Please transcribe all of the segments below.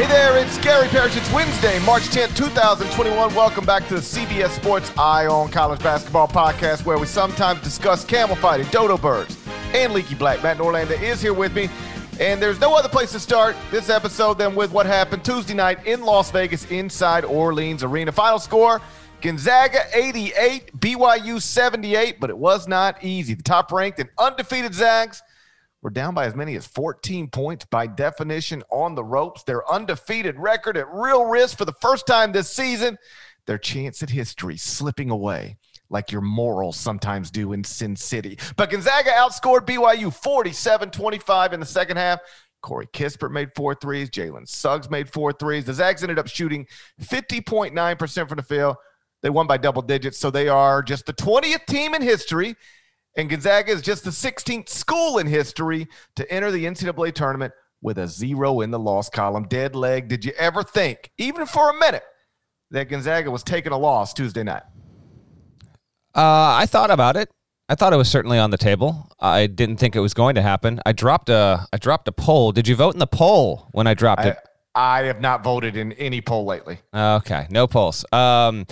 Hey there, it's Gary Parrish. It's Wednesday, March 10th, 2021. Welcome back to the CBS Sports Eye on College Basketball podcast, where we sometimes discuss camel fighting, dodo birds, and leaky black. Matt Norlander is here with me. And there's no other place to start this episode than with what happened Tuesday night in Las Vegas inside Orleans Arena. Final score Gonzaga 88, BYU 78, but it was not easy. The top ranked and undefeated Zags were down by as many as 14 points by definition on the ropes. Their undefeated record at real risk for the first time this season. Their chance at history slipping away like your morals sometimes do in Sin City. But Gonzaga outscored BYU 47 25 in the second half. Corey Kispert made four threes. Jalen Suggs made four threes. The Zags ended up shooting 50.9% from the field. They won by double digits, so they are just the 20th team in history and Gonzaga is just the 16th school in history to enter the NCAA tournament with a zero in the loss column. Dead leg. Did you ever think, even for a minute, that Gonzaga was taking a loss Tuesday night? Uh, I thought about it. I thought it was certainly on the table. I didn't think it was going to happen. I dropped a I dropped a poll. Did you vote in the poll when I dropped I, it? I have not voted in any poll lately. Okay, no polls. Um,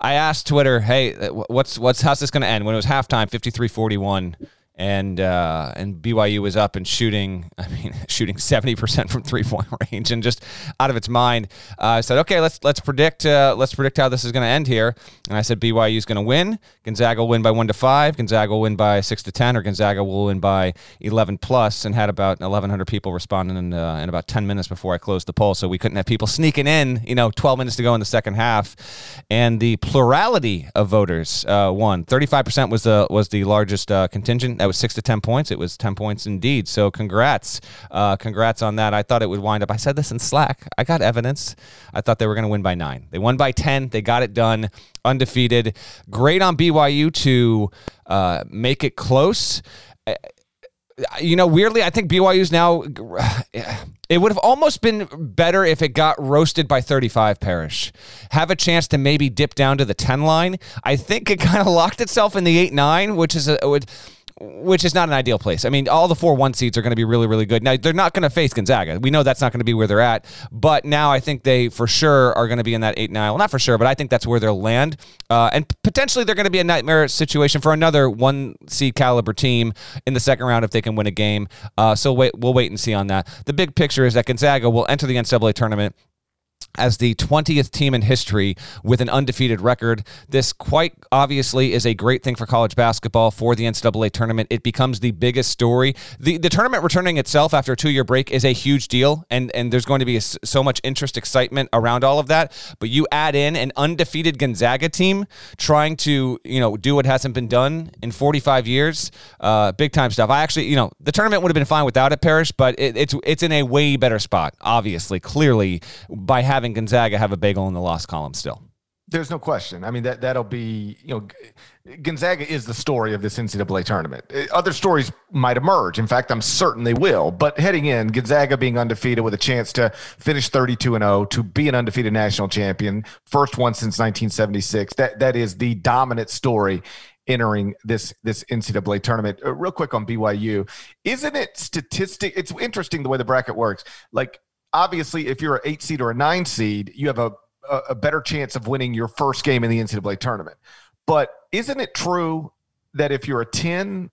I asked Twitter, "Hey, what's what's how's this going to end?" When it was halftime, 53-41 and uh, and BYU was up and shooting. I mean, shooting seventy percent from three point range and just out of its mind. Uh, I said, okay, let's let's predict uh, let's predict how this is going to end here. And I said BYU is going to win. Gonzaga will win by one to five. Gonzaga will win by six to ten, or Gonzaga will win by eleven plus. And had about eleven hundred people responding in, uh, in about ten minutes before I closed the poll, so we couldn't have people sneaking in. You know, twelve minutes to go in the second half, and the plurality of voters uh, won. Thirty five percent was the was the largest uh, contingent that was six to 10 points. It was 10 points indeed. So congrats. Uh, congrats on that. I thought it would wind up. I said this in Slack. I got evidence. I thought they were going to win by nine. They won by 10. They got it done undefeated. Great on BYU to uh, make it close you know, weirdly, I think BYU's now. It would have almost been better if it got roasted by 35 Parrish. Have a chance to maybe dip down to the 10 line. I think it kind of locked itself in the 8 9, which is a. Would, which is not an ideal place. I mean, all the four one seeds are going to be really, really good. Now, they're not going to face Gonzaga. We know that's not going to be where they're at. But now I think they for sure are going to be in that 8 9. Well, not for sure, but I think that's where they'll land. Uh, and potentially they're going to be a nightmare situation for another one seed caliber team in the second round if they can win a game. Uh, so wait, we'll wait and see on that. The big picture is that Gonzaga will enter the NCAA tournament as the 20th team in history with an undefeated record. This quite obviously is a great thing for college basketball for the NCAA tournament. It becomes the biggest story. The, the tournament returning itself after a two year break is a huge deal, and, and there's going to be a, so much interest, excitement around all of that. But you add in an undefeated Gonzaga team trying to, you know, do what hasn't been done in 45 years. Uh, big time stuff. I actually, you know, the tournament would have been fine without it, Parrish, but it, it's, it's in a way better spot, obviously, clearly, by having having Gonzaga have a bagel in the loss column still. There's no question. I mean that that'll be you know Gonzaga is the story of this NCAA tournament. Uh, other stories might emerge. In fact, I'm certain they will. But heading in, Gonzaga being undefeated with a chance to finish 32 and 0, to be an undefeated national champion, first one since 1976. That that is the dominant story entering this this NCAA tournament. Uh, real quick on BYU, isn't it statistic? It's interesting the way the bracket works. Like obviously, if you're an eight seed or a nine seed, you have a, a better chance of winning your first game in the NCAA tournament. But isn't it true that if you're a 10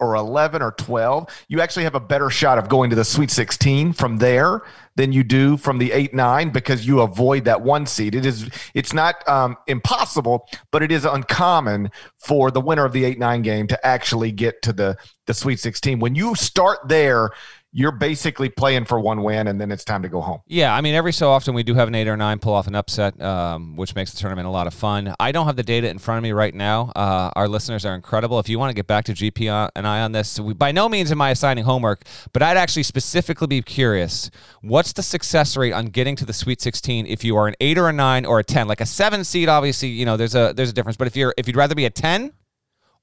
or 11 or 12, you actually have a better shot of going to the Sweet 16 from there than you do from the 8 9 because you avoid that one seed. It is it's not um, impossible, but it is uncommon for the winner of the 8 9 game to actually get to the the Sweet 16. When you start there, you're basically playing for one win and then it's time to go home. Yeah, I mean, every so often we do have an eight or nine pull off an upset, um, which makes the tournament a lot of fun. I don't have the data in front of me right now. Uh, our listeners are incredible. If you want to get back to GP and I on this, we, by no means am I assigning homework, but I'd actually specifically be curious what's the success rate on getting to the Sweet 16 if you are an eight or a nine or a 10? Like a seven seed, obviously, you know, there's a there's a difference. But if you're if you'd rather be a 10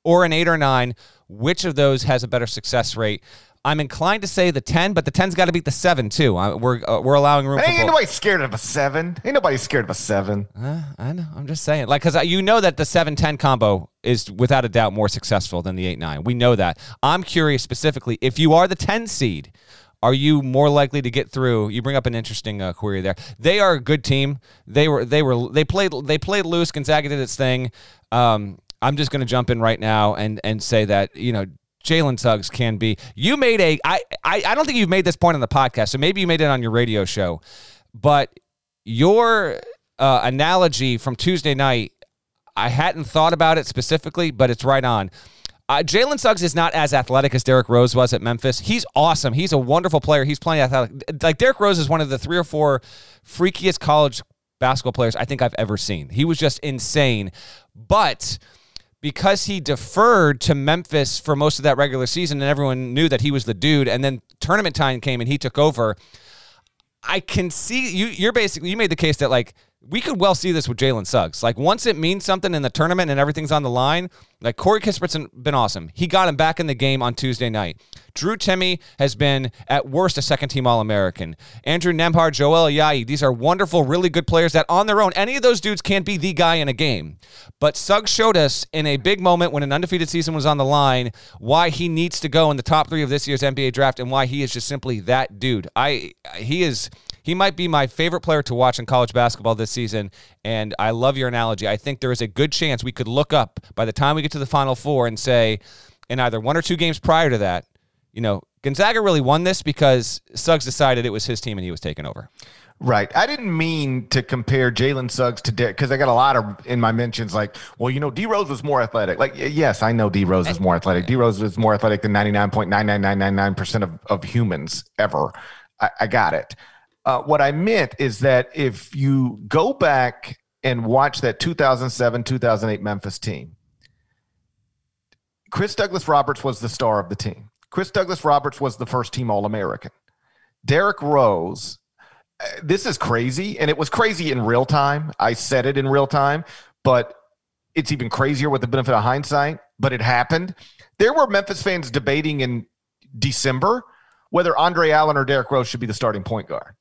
or an eight or nine, which of those has a better success rate? I'm inclined to say the 10, but the 10's got to beat the 7 too. we're uh, we're allowing room Ain't nobody scared of a 7. Ain't nobody scared of a 7. Uh, I know. I'm just saying. Like cuz you know that the 7-10 combo is without a doubt more successful than the 8-9. We know that. I'm curious specifically if you are the 10 seed, are you more likely to get through? You bring up an interesting uh, query there. They are a good team. They were they were they played they played loose. Gonzaga did its thing. Um, I'm just going to jump in right now and and say that you know Jalen Suggs can be. You made a I, I I don't think you've made this point on the podcast, so maybe you made it on your radio show, but your uh, analogy from Tuesday night, I hadn't thought about it specifically, but it's right on. Uh, Jalen Suggs is not as athletic as Derrick Rose was at Memphis. He's awesome. He's a wonderful player. He's playing athletic. Like Derrick Rose is one of the three or four freakiest college basketball players I think I've ever seen. He was just insane. But because he deferred to Memphis for most of that regular season and everyone knew that he was the dude and then tournament time came and he took over I can see you you're basically you made the case that like we could well see this with Jalen Suggs. Like once it means something in the tournament and everything's on the line, like Corey Kispert's been awesome. He got him back in the game on Tuesday night. Drew Timme has been at worst a second team All American. Andrew Nembhard, Joel Ayayi, these are wonderful, really good players that on their own, any of those dudes can't be the guy in a game. But Suggs showed us in a big moment when an undefeated season was on the line why he needs to go in the top three of this year's NBA draft and why he is just simply that dude. I he is he might be my favorite player to watch in college basketball this season. And I love your analogy. I think there is a good chance we could look up by the time we get to the Final Four and say, in either one or two games prior to that, you know, Gonzaga really won this because Suggs decided it was his team and he was taking over. Right. I didn't mean to compare Jalen Suggs to Derrick because I got a lot of in my mentions like, well, you know, D Rose was more athletic. Like, yes, I know D Rose is more athletic. D Rose is more athletic than 99.99999% of, of humans ever. I, I got it. Uh, what I meant is that if you go back and watch that 2007 2008 Memphis team, Chris Douglas Roberts was the star of the team. Chris Douglas Roberts was the first team All American. Derrick Rose, uh, this is crazy. And it was crazy in real time. I said it in real time, but it's even crazier with the benefit of hindsight. But it happened. There were Memphis fans debating in December whether Andre Allen or Derrick Rose should be the starting point guard.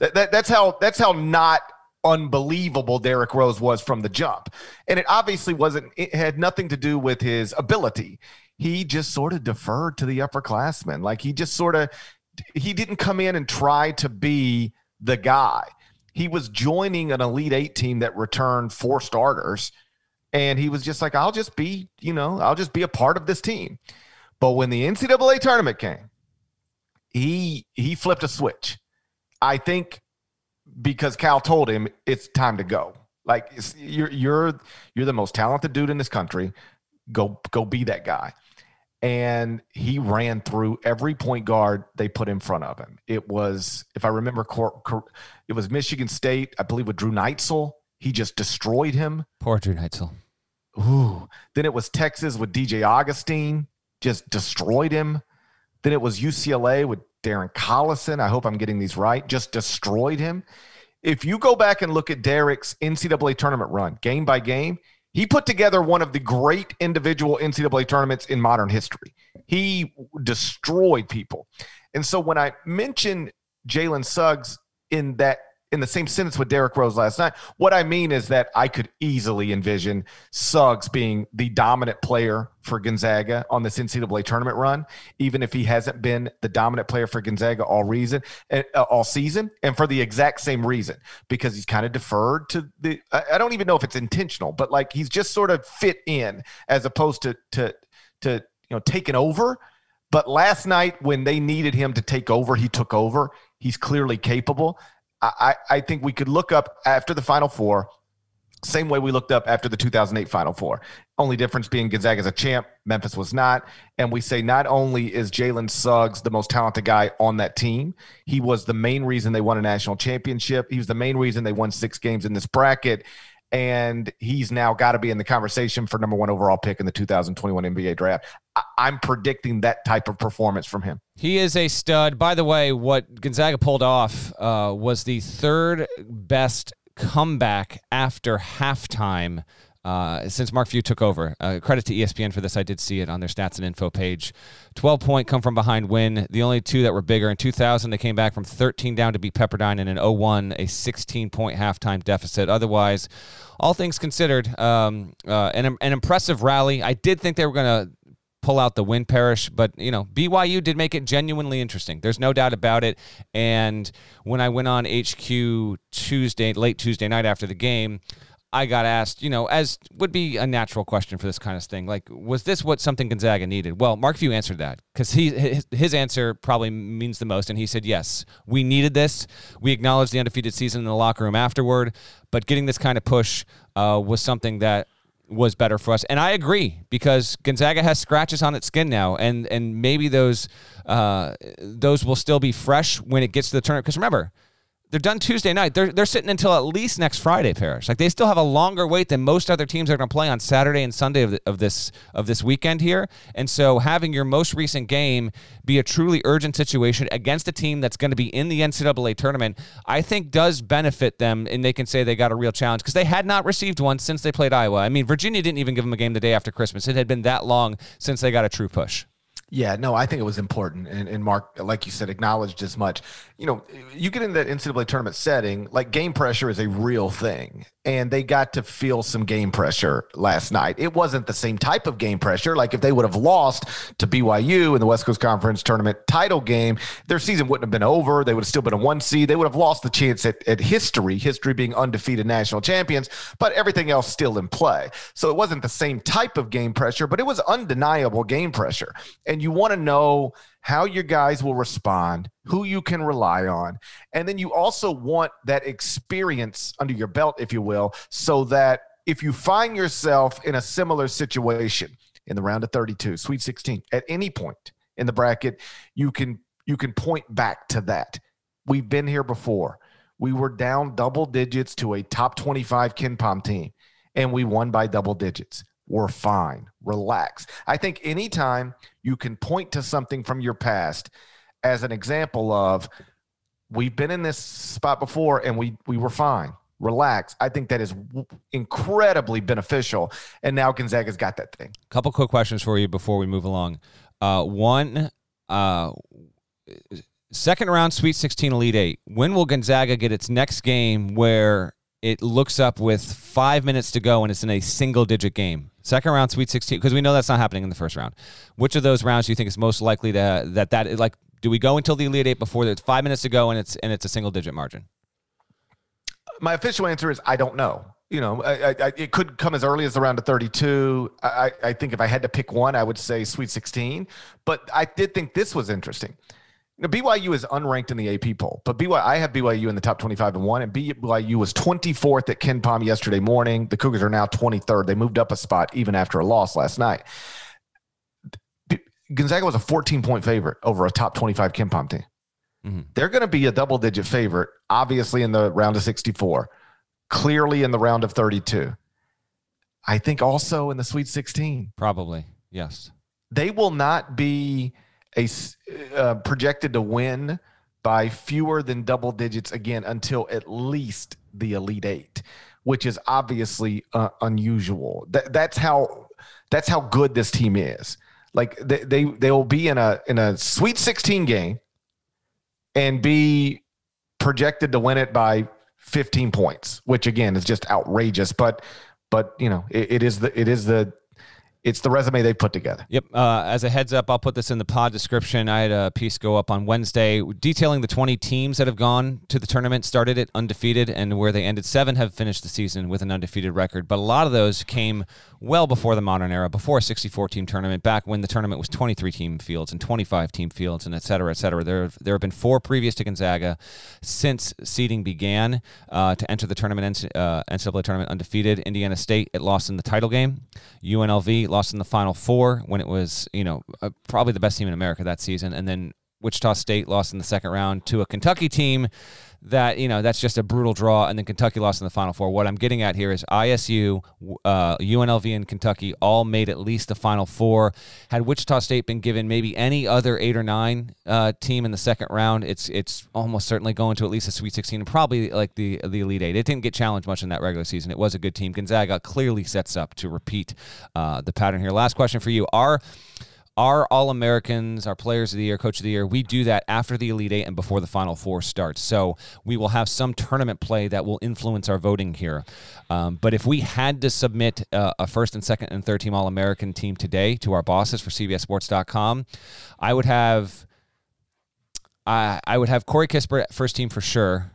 That, that, that's how that's how not unbelievable Derrick Rose was from the jump. And it obviously wasn't it had nothing to do with his ability. He just sort of deferred to the upperclassmen. Like he just sort of he didn't come in and try to be the guy. He was joining an Elite 8 team that returned four starters and he was just like I'll just be, you know, I'll just be a part of this team. But when the NCAA tournament came, he he flipped a switch I think because Cal told him it's time to go. Like you're you're you're the most talented dude in this country. Go go be that guy. And he ran through every point guard they put in front of him. It was, if I remember, it was Michigan State, I believe, with Drew Neitzel. He just destroyed him. Poor Drew Neitzel. Ooh. Then it was Texas with DJ Augustin, just destroyed him. Then it was UCLA with Darren Collison, I hope I'm getting these right, just destroyed him. If you go back and look at Derrick's NCAA tournament run, game by game, he put together one of the great individual NCAA tournaments in modern history. He destroyed people. And so when I mention Jalen Suggs in that in the same sentence with Derrick Rose last night. What I mean is that I could easily envision Suggs being the dominant player for Gonzaga on this NCAA tournament run, even if he hasn't been the dominant player for Gonzaga all reason, uh, all season, and for the exact same reason because he's kind of deferred to the. I don't even know if it's intentional, but like he's just sort of fit in as opposed to to to you know taking over. But last night, when they needed him to take over, he took over. He's clearly capable. I, I think we could look up after the Final Four, same way we looked up after the 2008 Final Four. Only difference being Gonzaga is a champ, Memphis was not. And we say not only is Jalen Suggs the most talented guy on that team, he was the main reason they won a national championship. He was the main reason they won six games in this bracket and he's now got to be in the conversation for number one overall pick in the 2021 NBA draft. I- am predicting that type of performance from him. He is a stud. By the way, what Gonzaga pulled off uh, was the third best comeback after halftime uh, since Mark Few took over. Uh, credit to ESPN for this. I did see it on their stats and info page. 12 point come from behind win. The only two that were bigger in 2000, they came back from 13 down to beat Pepperdine, and in 01, a 16 point halftime deficit. Otherwise, all things considered, um, uh, an, an impressive rally. I did think they were going to pull out the win Parrish but you know byu did make it genuinely interesting there's no doubt about it and when i went on hq tuesday late tuesday night after the game I got asked, you know, as would be a natural question for this kind of thing, like, was this what something Gonzaga needed? Well, Mark Few answered that because he his, his, answer probably means the most, and he said, yes, we needed this. We acknowledged the undefeated season in the locker room afterward, but getting this kind of push uh, was something that was better for us. And I agree because Gonzaga has scratches on its skin now, and and maybe those uh, those will still be fresh when it gets to the tournament. Because remember they're done Tuesday night. They're they're sitting until at least next Friday, Parrish. Like they still have a longer wait than most other teams are going to play on Saturday and Sunday of, the, of this of this weekend here. And so having your most recent game be a truly urgent situation against a team that's going to be in the NCAA tournament, I think does benefit them, and they can say they got a real challenge because they had not received one since they played Iowa. I mean, Virginia didn't even give them a game the day after Christmas. It had been that long since they got a true push. Yeah, no, I think it was important. And, and Mark, like you said, acknowledged as much. You know, you get in that NCAA tournament setting, like game pressure is a real thing and they got to feel some game pressure last night. It wasn't the same type of game pressure. Like if they would have lost to BYU in the West Coast Conference tournament title game, their season wouldn't have been over. They would have still been a one seed. They would have lost the chance at, at history, history being undefeated national champions, but everything else still in play. So it wasn't the same type of game pressure, but it was undeniable game pressure. And you want to know how your guys will respond, who you can rely on. And then you also want that experience under your belt, if you will, so that if you find yourself in a similar situation in the round of 32, Sweet 16, at any point in the bracket, you can you can point back to that. We've been here before. We were down double digits to a top 25 KenPom team, and we won by double digits we're fine. Relax. I think anytime you can point to something from your past as an example of we've been in this spot before and we we were fine. Relax. I think that is incredibly beneficial. And now Gonzaga's got that thing. Couple quick questions for you before we move along. Uh, one, uh, second round Sweet 16 Elite Eight. When will Gonzaga get its next game where it looks up with five minutes to go and it's in a single digit game. Second round, Sweet 16, because we know that's not happening in the first round. Which of those rounds do you think is most likely to that that like? Do we go until the Elite Eight before there's five minutes to go and it's and it's a single digit margin? My official answer is I don't know. You know, I, I, it could come as early as the round of 32. I, I think if I had to pick one, I would say Sweet 16. But I did think this was interesting. Now, BYU is unranked in the AP poll, but BYU, I have BYU in the top 25 and one, and BYU was 24th at KenPom yesterday morning. The Cougars are now 23rd. They moved up a spot even after a loss last night. Gonzaga was a 14 point favorite over a top 25 KenPom team. Mm-hmm. They're going to be a double digit favorite, obviously in the round of 64, clearly in the round of 32. I think also in the Sweet 16. Probably, yes. They will not be a uh, projected to win by fewer than double digits again until at least the elite eight, which is obviously uh, unusual. That, that's how that's how good this team is. Like they, they they will be in a in a Sweet 16 game and be projected to win it by 15 points, which again is just outrageous. But but you know it, it is the it is the It's the resume they put together. Yep. Uh, as a heads up, I'll put this in the pod description. I had a piece go up on Wednesday detailing the 20 teams that have gone to the tournament, started it undefeated, and where they ended. Seven have finished the season with an undefeated record, but a lot of those came well before the modern era, before a 64 team tournament, back when the tournament was 23 team fields and 25 team fields, and et cetera, et cetera. There, have, there have been four previous to Gonzaga since seeding began uh, to enter the tournament, and uh, NCAA tournament undefeated. Indiana State, it lost in the title game. UNLV lost in the Final Four when it was, you know, uh, probably the best team in America that season. And then Wichita State lost in the second round to a Kentucky team that you know that's just a brutal draw, and then Kentucky lost in the Final Four. What I'm getting at here is ISU, uh, UNLV, and Kentucky all made at least the Final Four. Had Wichita State been given maybe any other eight or nine uh, team in the second round, it's it's almost certainly going to at least a Sweet 16 and probably like the the Elite Eight. It didn't get challenged much in that regular season. It was a good team. Gonzaga clearly sets up to repeat uh, the pattern here. Last question for you: Are our All Americans, our Players of the Year, Coach of the Year, we do that after the Elite Eight and before the Final Four starts. So we will have some tournament play that will influence our voting here. Um, but if we had to submit uh, a first and second and third team All American team today to our bosses for CBSSports.com, I would have. I, I would have Corey Kispert at first team for sure.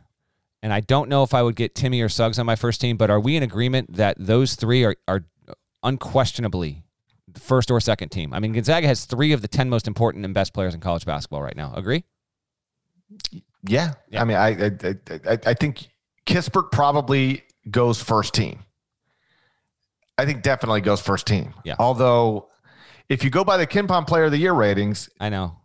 And I don't know if I would get Timme or Suggs on my first team, but are we in agreement that those three are, are unquestionably first or second team. I mean, Gonzaga has three of the 10 most important and best players in college basketball right now. Agree? Yeah. yeah. I mean, I, I, I, I think Kispert probably goes first team. I think definitely goes first team. Yeah. Although, if you go by the KenPom Player of the Year ratings, I know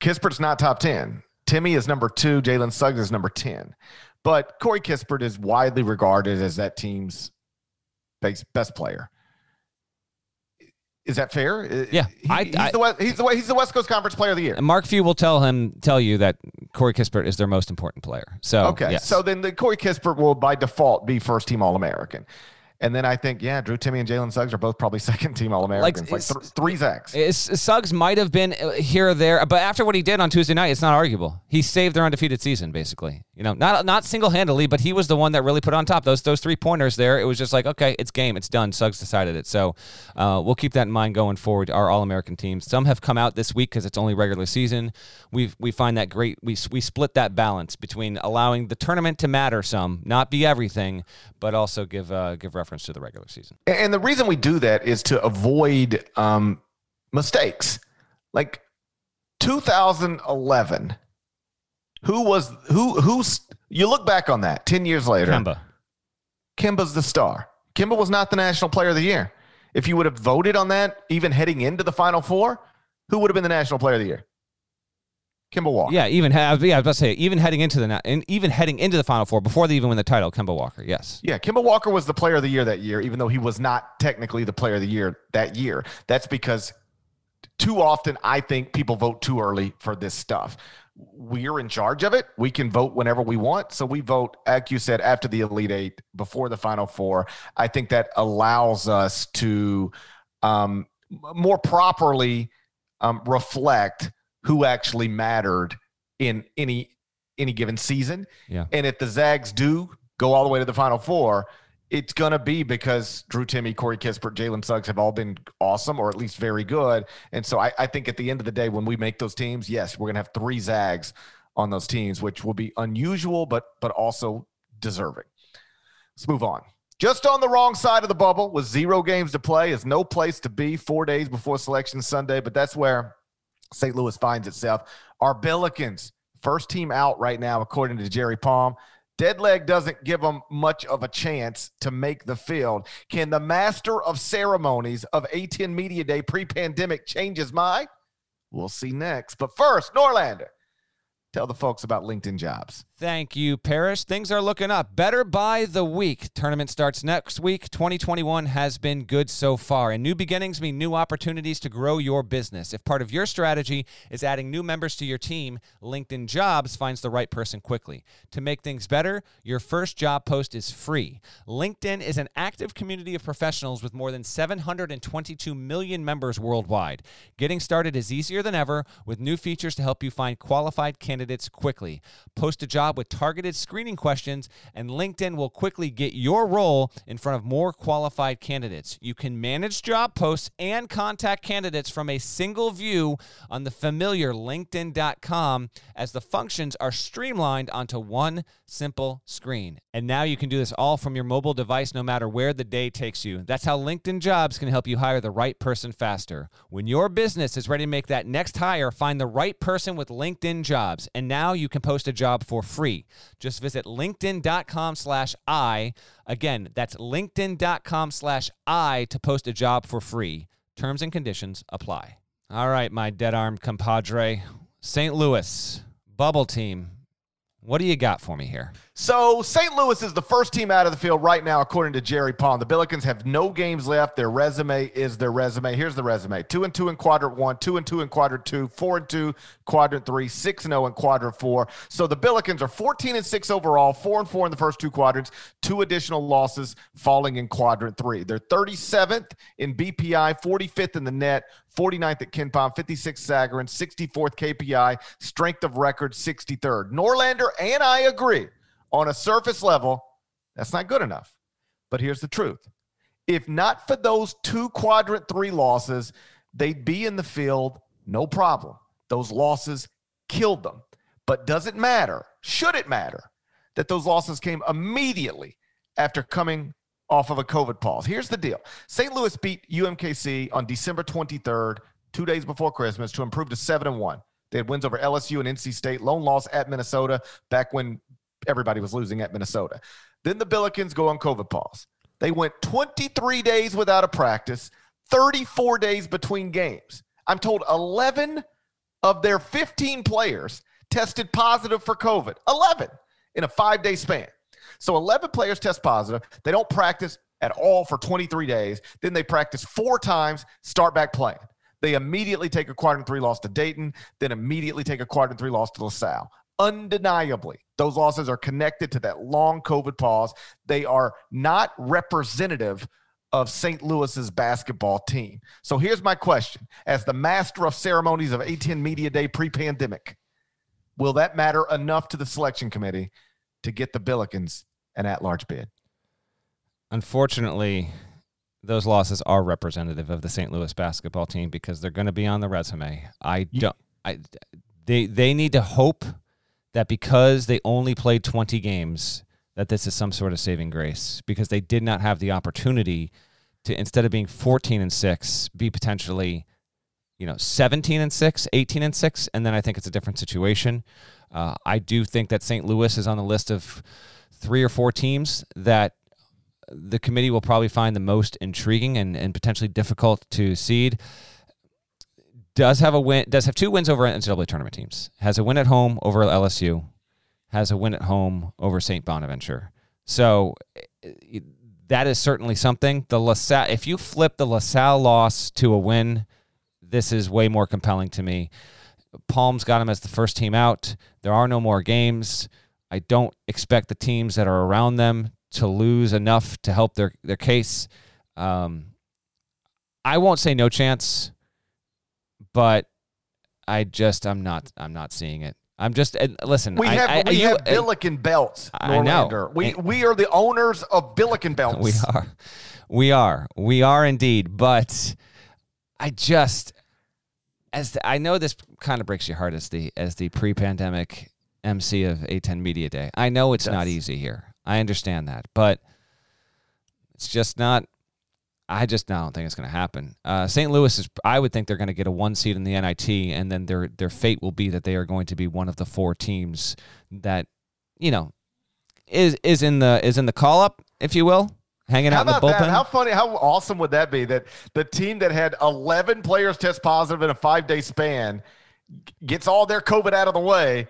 Kispert's not top 10. Timme is number two. Jalen Suggs is number 10. But Corey Kispert is widely regarded as that team's best, best player. Is that fair? Uh, yeah, he, I, he's, I, the West, he's, the he's the West Coast Conference Player of the Year. Mark Few will tell him tell you that Corey Kispert is their most important player. So okay, yes. so then the Corey Kispert will by default be first team All American. And then I think, yeah, Drew Timme and Jalen Suggs are both probably second team All Americans, like, like th- three Zags. Suggs might have been uh, here or there, but after what he did on Tuesday night, it's not arguable. He saved their undefeated season, basically. You know, not not single handedly, but he was the one that really put on top those those three pointers there. It was just like, okay, it's game, it's done. Suggs decided it, so uh, we'll keep that in mind going forward. Our All American teams, some have come out this week because it's only regular season. We we find that great. We we split that balance between allowing the tournament to matter some, not be everything, but also give uh, give reference to the regular season. And the reason we do that is to avoid um, mistakes. Like 2011, who was who who's you look back on that 10 years later. Kemba. Kemba's the star. Kemba was not the national player of the year. If you would have voted on that even heading into the final four, who would have been the national player of the year? Kemba Walker. Yeah, even have yeah, I was about to say even heading into the and even heading into the Final Four before they even win the title, Kemba Walker. Yes. Yeah, Kemba Walker was the Player of the Year that year, even though he was not technically the Player of the Year that year. That's because too often I think people vote too early for this stuff. We're in charge of it. We can vote whenever we want. So we vote, like you said, after the Elite Eight, before the Final Four. I think that allows us to um, more properly um, reflect who actually mattered in any any given season. Yeah. And if the Zags do go all the way to the Final Four, it's going to be because Drew Timme, Corey Kispert, Jalen Suggs have all been awesome or at least very good. And so I, I think at the end of the day, when we make those teams, yes, we're going to have three Zags on those teams, which will be unusual, but but also deserving. Let's move on. Just on the wrong side of the bubble with zero games to play is no place to be four days before selection Sunday, but that's where St. Louis finds itself. Our Billikens, first team out right now, according to Jerry Palm. Dead leg doesn't give them much of a chance to make the field. Can the master of ceremonies of A10 Media Day pre pandemic change his mind? We'll see next. But first, Norlander, tell the folks about LinkedIn jobs. Thank you, Parrish. Things are looking up. Better by the week. Tournament starts next week. 2021 has been good so far, and new beginnings mean new opportunities to grow your business. If part of your strategy is adding new members to your team, LinkedIn Jobs finds the right person quickly. To make things better, your first job post is free. LinkedIn is an active community of professionals with more than 722 million members worldwide. Getting started is easier than ever with new features to help you find qualified candidates quickly. Post a job job with targeted screening questions, and LinkedIn will quickly get your role in front of more qualified candidates. You can manage job posts and contact candidates from a single view on the familiar LinkedIn.com as the functions are streamlined onto one simple screen. And now you can do this all from your mobile device no matter where the day takes you. That's how LinkedIn jobs can help you hire the right person faster. When your business is ready to make that next hire, find the right person with LinkedIn jobs. And now you can post a job for free. Just visit LinkedIn.com slash I. Again, that's LinkedIn.com slash I to post a job for free. Terms and conditions apply. All right, my dead arm compadre. St. Louis, bubble team. What do you got for me here? So St. Louis is the first team out of the field right now, according to Jerry Palm. The Billikens have no games left. Their resume is their resume. Here's the resume: two and two in quadrant one, two and two in quadrant two, four and two quadrant three, six and zero in quadrant four. So the Billikens are 14 and six overall, four and four in the first two quadrants, two additional losses falling in quadrant three. They're 37th in BPI, 45th in the net, 49th at KenPom, 56th Sagarin, 64th KPI, strength of record 63rd. Norlander and I agree on a surface level, that's not good enough. But here's the truth if not for those two quadrant three losses, they'd be in the field, no problem. Those losses killed them. But does it matter? Should it matter that those losses came immediately after coming off of a COVID pause? Here's the deal St. Louis beat UMKC on December 23rd, two days before Christmas, to improve to 7 and 1. They had wins over LSU and NC State, lone loss at Minnesota back when everybody was losing at Minnesota. Then the Billikens go on COVID pause. They went 23 days without a practice, 34 days between games. I'm told 11 of their 15 players tested positive for COVID. 11 in a five day span. So 11 players test positive. They don't practice at all for 23 days. Then they practice four times, start back playing. They immediately take a quadrant three loss to Dayton, then immediately take a quadrant three loss to LaSalle undeniably, those losses are connected to that long COVID pause. They are not representative of St. Louis's basketball team. So here's my question as the master of ceremonies of A10 Media Day pre pandemic, will that matter enough to the selection committee to get the Billikens an at large bid? Unfortunately, those losses are representative of the St. Louis basketball team because they're going to be on the resume. I don't. I they they need to hope that because they only played 20 games, that this is some sort of saving grace because they did not have the opportunity to instead of being 14 and 6 be potentially you know 17 and 6 18 and 6 and then i think it's a different situation. Uh, i do think that st louis is on the list of three or four teams that the committee will probably find the most intriguing and, and potentially difficult to seed does have a win, does have two wins over NCAA tournament teams. Has a win at home over LSU, has a win at home over St. Bonaventure. So that is certainly something. The LaSalle, if you flip the LaSalle loss to a win, this is way more compelling to me. Palm's got them as the first team out. There are no more games. I don't expect the teams that are around them to lose enough to help their their case. Um, I won't say no chance but I just I'm not I'm not seeing it. I'm just listen. We have I, I, we you, have Billiken belts. I know. We we are the owners of Billiken belts. We are, we are, we are indeed. But I just as the, I know this kind of breaks your heart as the as the pre-pandemic MC of A10 Media Day. I know it's not easy here. I understand that, but it's just not I just don't think it's going to happen. Uh, St. Louis is. I would think they're going to get a one seed in the NIT, and then their their fate will be that they are going to be one of the four teams that, you know, is is in the is in the call up, if you will, hanging how out in the bullpen. That? How funny! How awesome would that be? That the team that had eleven players test positive in a five day span gets all their COVID out of the way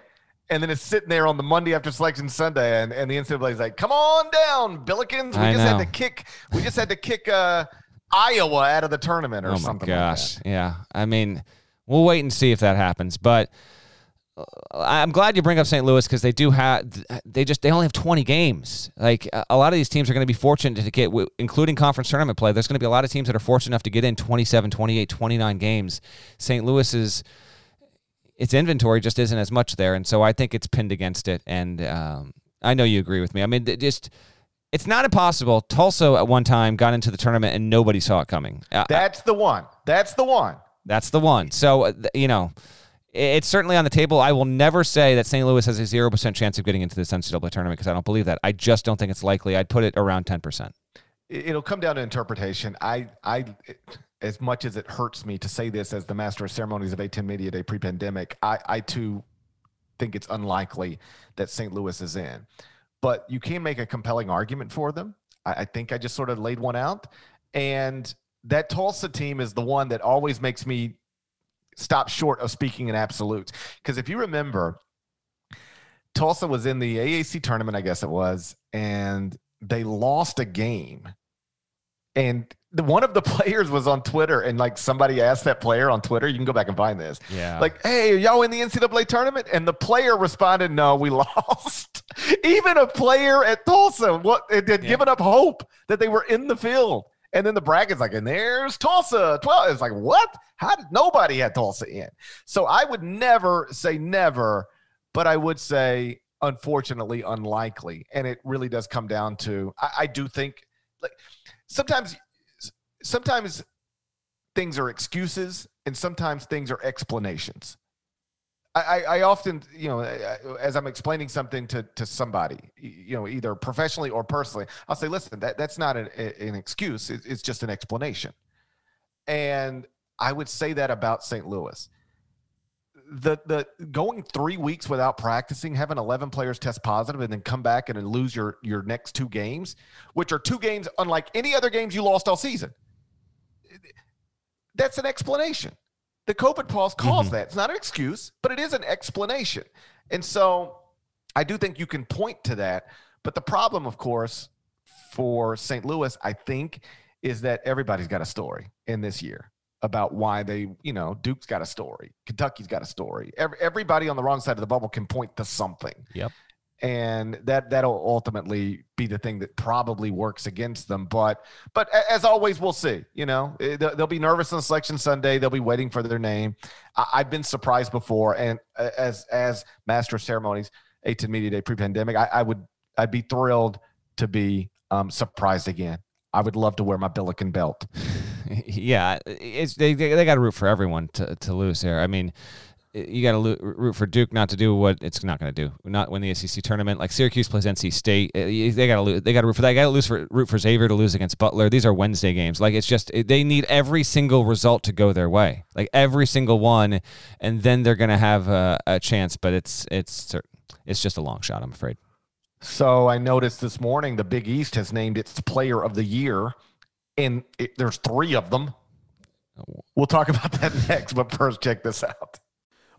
and then it's sitting there on the Monday after selection Sunday, and, and the NCAA is like, "Come on down, Billikens. We I just know. had to kick. We just had to kick uh, Iowa out of the tournament or oh something." Oh my gosh, like yeah. I mean, we'll wait and see if that happens, but. Uh, I'm glad you bring up St. Louis because they do have they just they only have 20 games. Like a lot of these teams are going to be fortunate to get including conference tournament play. There's going to be a lot of teams that are fortunate enough to get in 27, 28, 29 games. St. Louis is its inventory just isn't as much there, and so I think it's pinned against it. And um, I know you agree with me. I mean, just it's not impossible. Tulsa at one time got into the tournament and nobody saw it coming. That's the one. That's the one. That's the one. So uh, you know, it's certainly on the table. I will never say that St. Louis has a zero percent chance of getting into this NCAA tournament because I don't believe that. I just don't think it's likely. I'd put it around ten percent. It'll come down to interpretation. I, I, as much as it hurts me to say this as the master of ceremonies of A10 Media Day pre-pandemic, I, I too think it's unlikely that St. Louis is in. But you can make a compelling argument for them. I, I think I just sort of laid one out, and that Tulsa team is the one that always makes me stop short of speaking in absolutes. Because if you remember, Tulsa was in the AAC tournament, I guess it was, and they lost a game. And the, one of the players was on Twitter, and like somebody asked that player on Twitter, you can go back and find this. Yeah. Like, hey, are y'all in the NCAA tournament? And the player responded, no, we lost. Even a player at Tulsa what, had yeah. given up hope that they were in the field. And then the bracket's like, and there's Tulsa 12. It's like, what? How did nobody had Tulsa in? So I would never say never, but I would say unfortunately unlikely. And it really does come down to I, I do think like sometimes sometimes things are excuses and sometimes things are explanations. I, I, often, you know, as I'm explaining something to, to somebody, you know, either professionally or personally, I'll say, listen, that, that's not an, an excuse. It's just an explanation. And I would say that about St. Louis. The, the going three weeks without practicing, having 11 players test positive and then come back and lose your, your next two games, which are two games unlike any other games you lost all season. That's an explanation the COVID pause calls mm-hmm. that. It's not an excuse, but it is an explanation. And so I do think you can point to that. But the problem, of course, for St. Louis, I think, is that everybody's got a story in this year about why they, you know, Duke's got a story, Kentucky's got a story. Every, everybody on the wrong side of the bubble can point to something. Yep and that that'll ultimately be the thing that probably works against them. But but as always, we'll see. You know, eh, they'll be nervous on selection Sunday. They'll be waiting for their name. I've been surprised before, and as as master of ceremonies, A10 Media Day pre-pandemic, I, I would I'd be thrilled to be um, surprised again. I would love to wear my Billiken belt. yeah, it's they they, they got to root for everyone to to lose here. I mean you got to root for Duke not to do what it's not going to do, not win the SEC tournament. Like Syracuse plays NC State, they got to. They got to root for that. Got to lose for root for Xavier to lose against Butler. These are Wednesday games. Like it's just they need every single result to go their way, like every single one, and then they're going to have a, a chance. But it's it's it's just a long shot, I'm afraid. So I noticed this morning the Big East has named its Player of the Year, and it, there's three of them. Oh. We'll talk about that next, but first, check this out.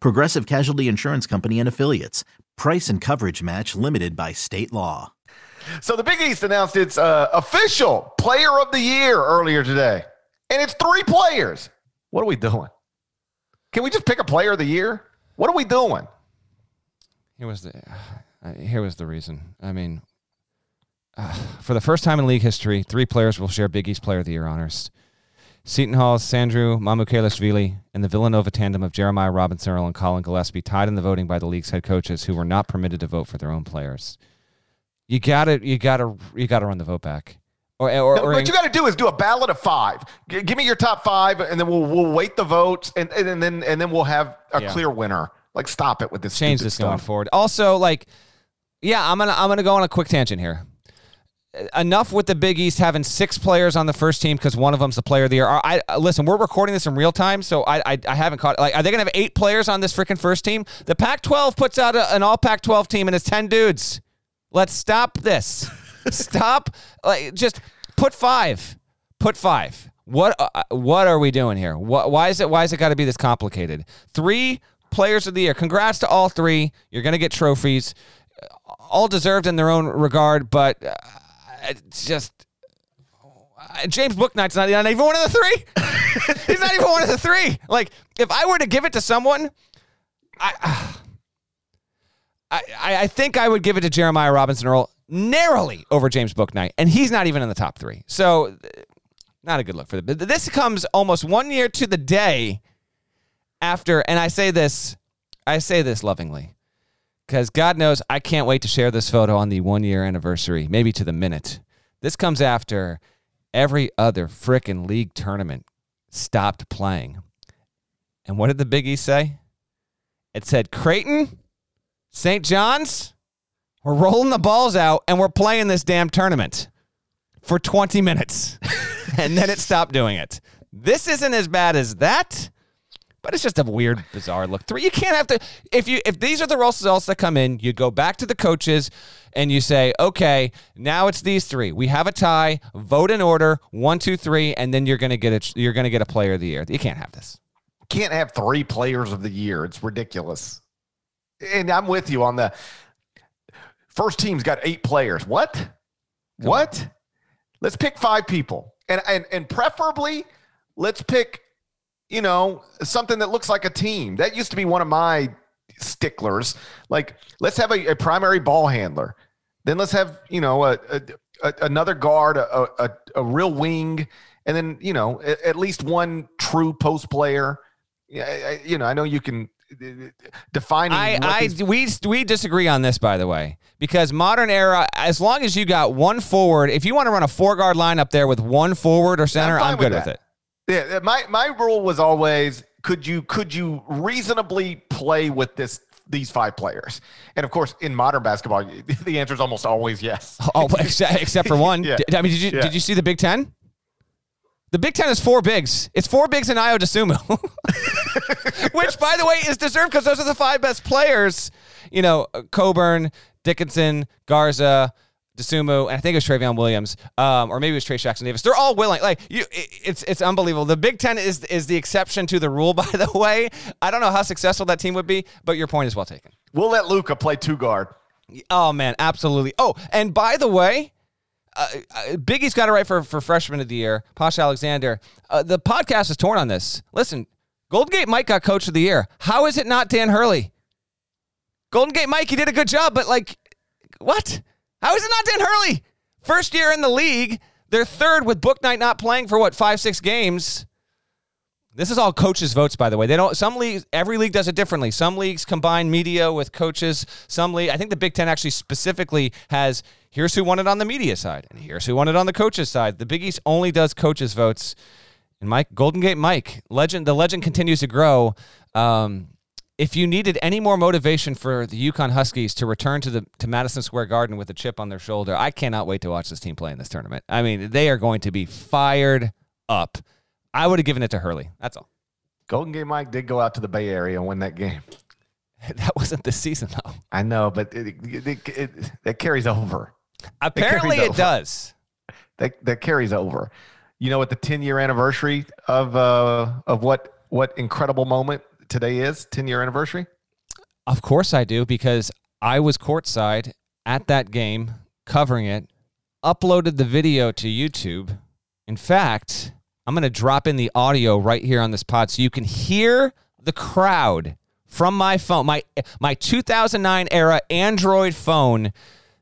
Progressive Casualty Insurance Company and Affiliates. Price and coverage match limited by state law. So the Big East announced its uh, official player of the year earlier today. And it's three players. What are we doing? Can we just pick a player of the year? What are we doing? Here was the uh, here was the reason. I mean, uh, for the first time in league history, three players will share Big East Player of the Year honors. Seton Hall's Sandro Mamukelashvili and the Villanova tandem of Jeremiah Robinson Earl and Collin Gillespie tied in the voting by the league's head coaches who were not permitted to vote for their own players. You gotta, you gotta, you gotta run the vote back. Or, or, no, or what you got to do is do a ballot of five. G- give me your top five, and then we'll we'll wait the votes, and, and, and then and then we'll have a yeah. clear winner. Like, stop it with this. change this stuff. going forward. Also, like, yeah, I'm gonna I'm gonna go on a quick tangent here. Enough with the Big East having six players on the first team because one of them's the player of the year. I, I- listen, we're recording this in real time, so I, I I haven't caught. Like, are they gonna have eight players on this freaking first team? The Pac-12 puts out a, an All Pac-12 team and it's ten dudes. Let's stop this. stop. Like, just put five. Put five. What uh, what are we doing here? What, why is it why is it got to be this complicated? Three players of the year. Congrats to all three. You're going to get trophies, all deserved in their own regard. But uh, it's just uh, James Bouknight's not, not even one of the three. He's not even one of the three. Like if I were to give it to someone, I. I, I I think I would give it to Jeremiah Robinson Earl narrowly over James Booknight, and he's not even in the top three. So, uh, not a good look for the. This comes almost one year to the day after, and I say this, I say this lovingly, because God knows I can't wait to share this photo on the one year anniversary, maybe to the minute. This comes after every other frickin' league tournament stopped playing. And what did the Big East say? It said Creighton, St. John's, we're rolling the balls out and we're playing this damn tournament for 20 minutes. and then it stopped doing it. This isn't as bad as that, but it's just a weird, bizarre look. Three, you can't have to. If you if these are the results that come in, you go back to the coaches and you say, okay, now it's these three. We have a tie. Vote in order one, two, three, and then you're gonna get a you're gonna get a player of the year. You can't have this. Can't have three players of the year. It's ridiculous. And I'm with you on the first team's got eight players. What? what? Let's pick five people. And and and preferably let's pick, you know, something that looks like a team. That used to be one of my sticklers. Like, let's have a, a primary ball handler. Then let's have, you know, a, a, a another guard, a, a a real wing, and then you know at, at least one true post player. Yeah, I- I- you know, I know you can uh, define. I, I we we disagree on this by the way because modern era as long as you got one forward if you want to run a four guard line up there with one forward or center fine I'm, good with that. it. Yeah, my my rule was always could you could you reasonably play with this these five players? And of course, in modern basketball, the answer is almost always yes. Oh, except, except for one. Yeah. I mean, did you Yeah. did you see the Big Ten? The Big Ten is four bigs. It's four bigs and Ayo Dosunmu, which, by the way, is deserved because those are the five best players. You know, uh, Cockburn, Dickinson, Garza, Dosunmu, and I think it was Trevion Williams, um, or maybe it was Trayce Jackson Davis. They're all willing. Like you, it- it's it's unbelievable. The Big Ten is is the exception to the rule. By the way, I don't know how successful that team would be, but your point is well taken. We'll let Luka play two guard. Oh man, absolutely. Oh, and by the way, uh, uh, Biggie's got it right for for freshman of the year. Posh Alexander. Uh, the podcast is torn on this. Listen, Golden Gate Mike got coach of the year. How is it not Dan Hurley? Golden Gate Mike, he did a good job, but like, what? How is it not Dan Hurley? First year in the league, they're third with Bouknight not playing for what five six games. This is all coaches' votes, by the way. They don't. Some leagues, every league does it differently. Some leagues combine media with coaches. Some league, I think the Big Ten actually specifically has here's who won it on the media side, and here's who won it on the coaches side. The Big East only does coaches' votes. And Mike Golden Gate Mike, legend. The legend continues to grow. Um, if you needed any more motivation for the UConn Huskies to return to the to Madison Square Garden with a chip on their shoulder, I cannot wait to watch this team play in this tournament. I mean, they are going to be fired up. I would have given it to Hurley. That's all. Golden Gate Mike did go out to the Bay Area and win that game. That wasn't this season though. I know, but it, it, it, it- that carries over. Apparently, carries it over. does. That that carries over. You know what the 10 year anniversary of uh of what what incredible moment today is? 10 year anniversary. Of course, I do because I was courtside at that game, covering it. Uploaded the video to YouTube. In fact, I'm going to drop in the audio right here on this pod so you can hear the crowd from my phone, my my 2009 era Android phone.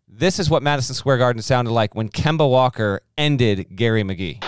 This is what Madison Square Garden sounded like when Kemba Walker ended Gary McGhee.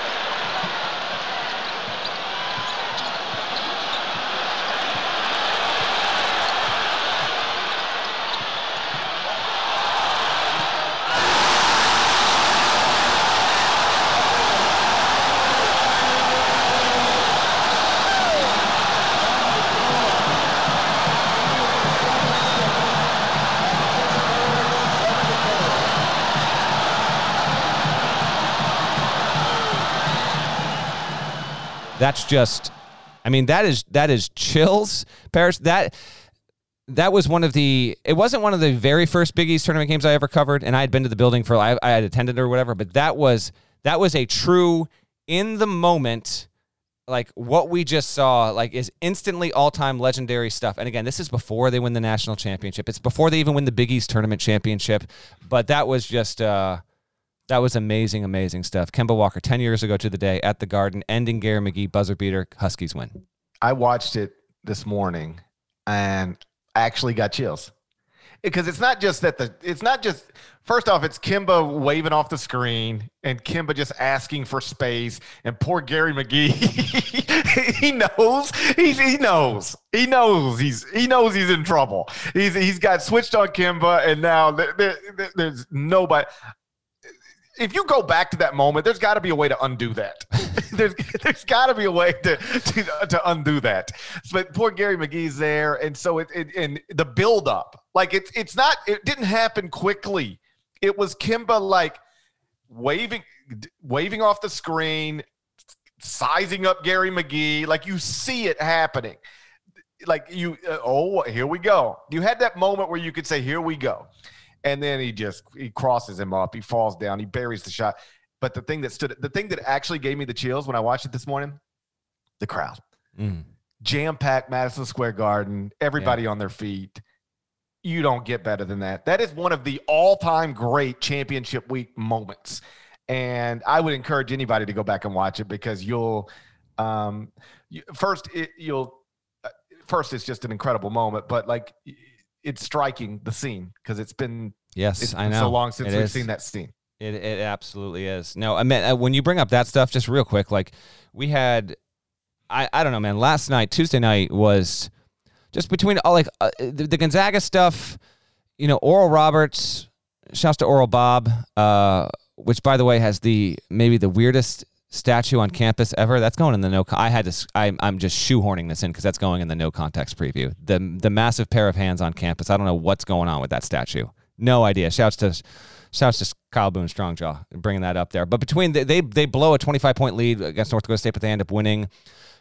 That's just, I mean, that is that is chills, Parrish. That that was one of the. It wasn't one of the very first Big East tournament games I ever covered, and I had been to the building for. I, I had attended or whatever, but that was that was a true in the moment like what we just saw like is instantly all-time legendary stuff and again this is before they win the national championship it's before they even win the big east tournament championship but that was just uh that was amazing amazing stuff kemba walker 10 years ago to the day at the garden ending gary mcghee buzzer beater huskies win I watched it this morning and I actually got chills. Because it's not just that the it's not just first off, it's Kemba waving off the screen and Kemba just asking for space and poor Gary McGhee. he knows. He's, he knows. He knows he's he knows he's in trouble. He's he's got switched on Kemba and now there, there, there's nobody if you go back to that moment, there's got to be a way to undo that. there's there's got to be a way to, to to undo that. But poor Gary McGhee's there, and so it, it and the build up, like it's it's not it didn't happen quickly. It was Kemba like waving waving off the screen, sizing up Gary McGhee, like you see it happening. Like you, uh, oh, here we go. You had that moment where you could say, "Here we go." And then he just he crosses him up. He falls down. He buries the shot. But the thing that stood, the thing that actually gave me the chills when I watched it this morning, the crowd, Mm. jam packed Madison Square Garden, everybody on their feet. You don't get better than that. That is one of the all time great championship week moments. And I would encourage anybody to go back and watch it because you'll, um, you, first, it, you'll, uh, first, it's just an incredible moment, but like, it's striking the scene because it's been yes it's i been know so long since It we've is. seen that scene. It it absolutely is. No, I mean uh, when you bring up that stuff, just real quick, like we had, I I don't know, man. Last night, Tuesday night was just between all like uh, the, the Gonzaga stuff. You know, Oral Roberts. Shouts to Oral Bob, uh, which by the way has the maybe the weirdest statue on campus ever. That's going in the no. I had to. I'm I'm just shoehorning this in because that's going in the no context preview. The the massive pair of hands on campus. I don't know what's going on with that statue. No idea. Shouts to shouts to Kyle Boone Strongjaw bringing that up there. But between the, they they blow a 25 point lead against North Dakota State, but they end up winning.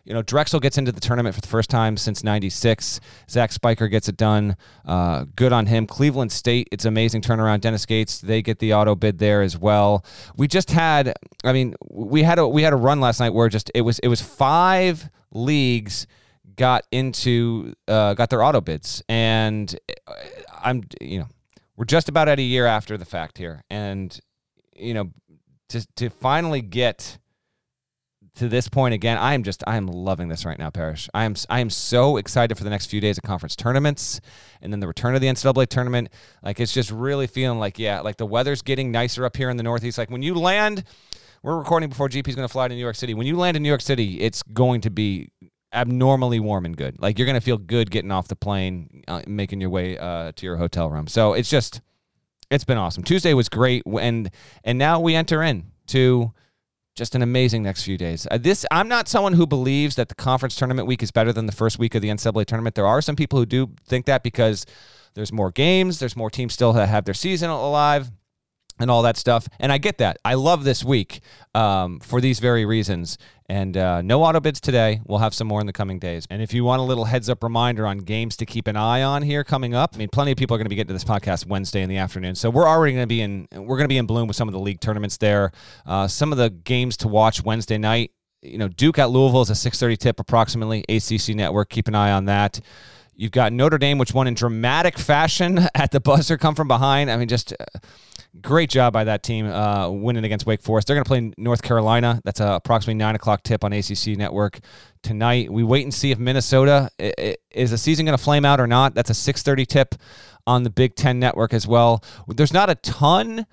You know, Drexel gets into the tournament for the first time since '96. Zach Spiker gets it done. Uh, good on him. Cleveland State, it's amazing turnaround. Dennis Gates, they get the auto bid there as well. We just had, I mean, we had a we had a run last night where just it was it was five leagues got into uh, got their auto bids, and uh, I'm you know we're just about at a year after the fact here, and you know to to finally get to this point again, I am just I am loving this right now, Parrish. I am I am so excited for the next few days of conference tournaments, and then the return of the NCAA tournament. Like it's just really feeling like yeah, like the weather's getting nicer up here in the Northeast. Like when you land, we're recording before GP's going to fly to New York City. When you land in New York City, it's going to be abnormally warm and good. Like you're going to feel good getting off the plane, uh, making your way uh, to your hotel room. So it's just it's been awesome. Tuesday was great, and and now we enter in to just an amazing next few days. Uh, this I'm not someone who believes that the conference tournament week is better than the first week of the NCAA tournament. There are some people who do think that because there's more games, there's more teams still that have their season alive. And all that stuff, and I get that. I love this week um, for these very reasons. And uh, no auto bids today. We'll have some more in the coming days. And if you want a little heads up reminder on games to keep an eye on here coming up, I mean, plenty of people are going to be getting to this podcast Wednesday in the afternoon. So we're already going to be in. We're going to be in bloom with some of the league tournaments there. Uh, some of the games to watch Wednesday night. You know, Duke at Louisville is a 6:30 tip approximately. ACC Network. Keep an eye on that. You've got Notre Dame, which won in dramatic fashion at the buzzer, come from behind. I mean, just. Uh, Great job by that team uh, winning against Wake Forest. They're going to play North Carolina. That's a approximately nine o'clock tip on ACC Network tonight. We wait and see if Minnesota is the season going to flame out or not. That's a six thirty tip on the Big Ten Network as well. There's not a ton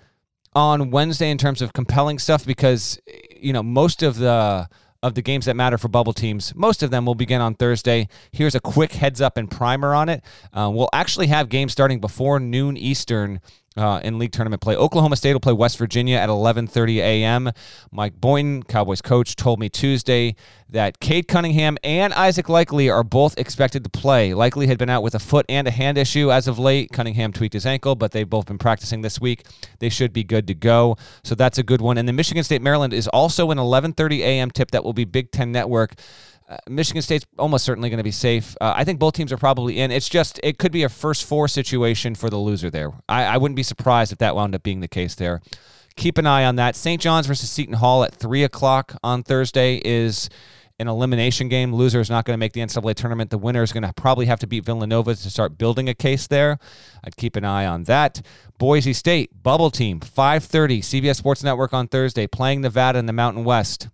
on Wednesday in terms of compelling stuff because you know most of the of the games that matter for bubble teams, most of them will begin on Thursday. Here's a quick heads up and primer on it. Uh, we'll actually have games starting before noon Eastern uh, in league tournament play. Oklahoma State will play West Virginia at 11:30 a.m. Mike Boynton, Cowboys coach, told me Tuesday that Cade Cunningham and Isaac Likely are both expected to play. Likely had been out with a foot and a hand issue as of late. Cunningham tweaked his ankle, but they've both been practicing this week. They should be good to go. So that's a good one. And then Michigan State Maryland is also an 11:30 a.m. tip that will be Big Ten Network. Uh, Michigan State's almost certainly going to be safe. Uh, I think both teams are probably in. It's just it could be a first four situation for the loser there. I, I wouldn't be surprised if that wound up being the case there. Keep an eye on that. St. John's versus Seton Hall at three o'clock on Thursday is an elimination game. Loser is not going to make the NCAA tournament. The winner is going to probably have to beat Villanova to start building a case there. I'd keep an eye on that. Boise State bubble team 5:30 CBS Sports Network on Thursday playing Nevada in the Mountain West.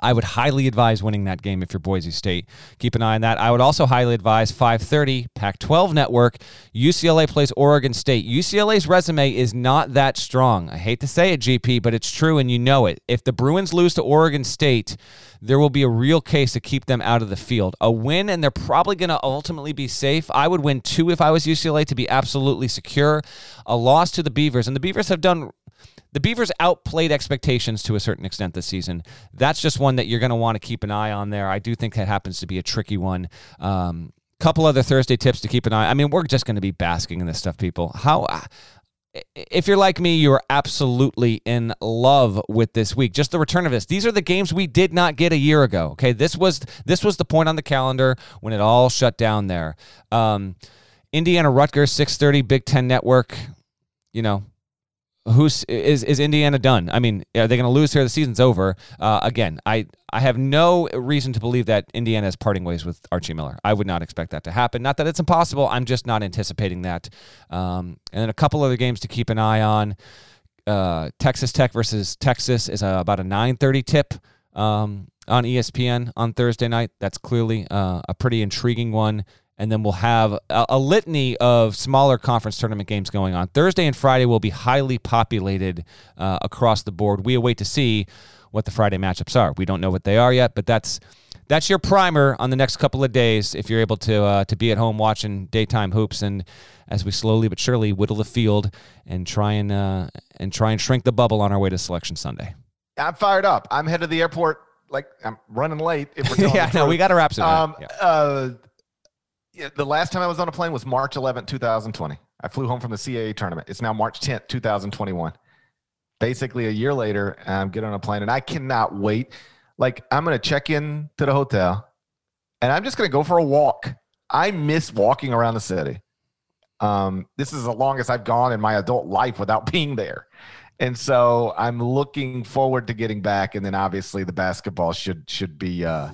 I would highly advise winning that game if you're Boise State. Keep an eye on that. I would also highly advise 5:30 Pac-12 Network. UCLA plays Oregon State. UCLA's resume is not that strong. I hate to say it, GP, but it's true and you know it. If the Bruins lose to Oregon State, there will be a real case to keep them out of the field. A win and they're probably going to ultimately be safe. I would win 2 if I was UCLA to be absolutely secure. A loss to the Beavers and the Beavers have done the Beavers outplayed expectations to a certain extent this season. That's just one that you're going to want to keep an eye on there. I do think that happens to be a tricky one. Um, couple other Thursday tips to keep an eye. I mean, we're just going to be basking in this stuff, people. How if you're like me, you are absolutely in love with this week. Just the return of this. These are the games we did not get a year ago. Okay, this was this was the point on the calendar when it all shut down there. Um, Indiana Rutgers, six thirty, Big Ten Network. You know, who's is is Indiana done? I mean, are they going to lose here? The season's over. Uh, again, I I have no reason to believe that Indiana is parting ways with Archie Miller. I would not expect that to happen. Not that it's impossible. I'm just not anticipating that. Um, and then a couple other games to keep an eye on. Uh, Texas Tech versus Texas is a, about a 9:30 tip um, on ESPN on Thursday night. That's clearly uh, a pretty intriguing one and then we'll have a, a, litany of smaller conference tournament games going on. Thursday and Friday will be highly populated uh, across the board. We await to see what the Friday matchups are. We don't know what they are yet, but that's that's your primer on the next couple of days. If you're able to uh, to be at home watching daytime hoops, and as we slowly but surely whittle the field and try and uh, and try and shrink the bubble on our way to Selection Sunday. I'm fired up. I'm headed to the airport like I'm running late. yeah, no, we got to wrap some. Um, yeah. Uh, the last time I was on a plane was March 11th, 2020. I flew home from the CAA tournament. It's now March 10th, 2021. Basically, a year later, I'm getting on a plane and I cannot wait. Like, I'm going to check in to the hotel and I'm just going to go for a walk. I miss walking around the city. Um, this is the longest I've gone in my adult life without being there. And so I'm looking forward to getting back. And then obviously the basketball should should be uh,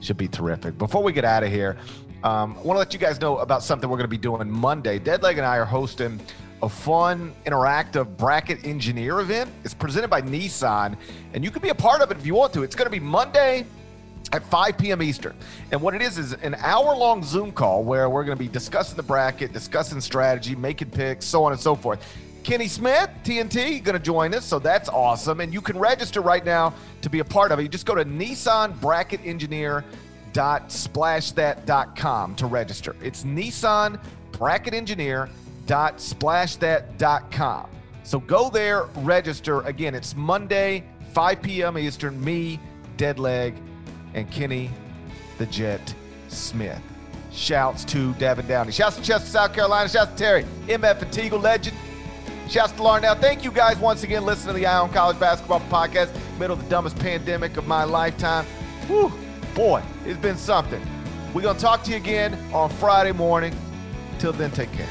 should be terrific. Before we get out of here, um, I want to let you guys know about something we're going to be doing Monday. Deadleg and I are hosting a fun, interactive bracket engineer event. It's presented by Nissan, and you can be a part of it if you want to. It's going to be Monday at 5 p.m. Eastern. And what it is is an hour long Zoom call where we're going to be discussing the bracket, discussing strategy, making picks, so on and so forth. Kenny Smith, TNT, going to join us, so that's awesome. And you can register right now to be a part of it. You just go to Nissan Bracket Engineer nissan.splashthat.com to register. It's Nissan Bracket Engineer splashthat.com. So go there, register. Again, it's Monday, 5 p.m. Eastern. Me, Deadleg, and Kenny the Jet Smith. Shouts to Devin Downey. Shouts to Chester, South Carolina. Shouts to Terry, MF Fatigue legend. Shouts to Larnell. Thank you guys once again listening to the Eye on College Basketball Podcast. Middle of the dumbest pandemic of my lifetime. Whew boy, it's been something. We're going to talk to you again on Friday morning. Till then, take care.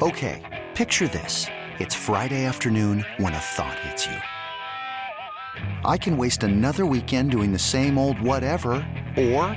Okay, picture this. It's Friday afternoon when a thought hits you. I can waste another weekend doing the same old whatever, or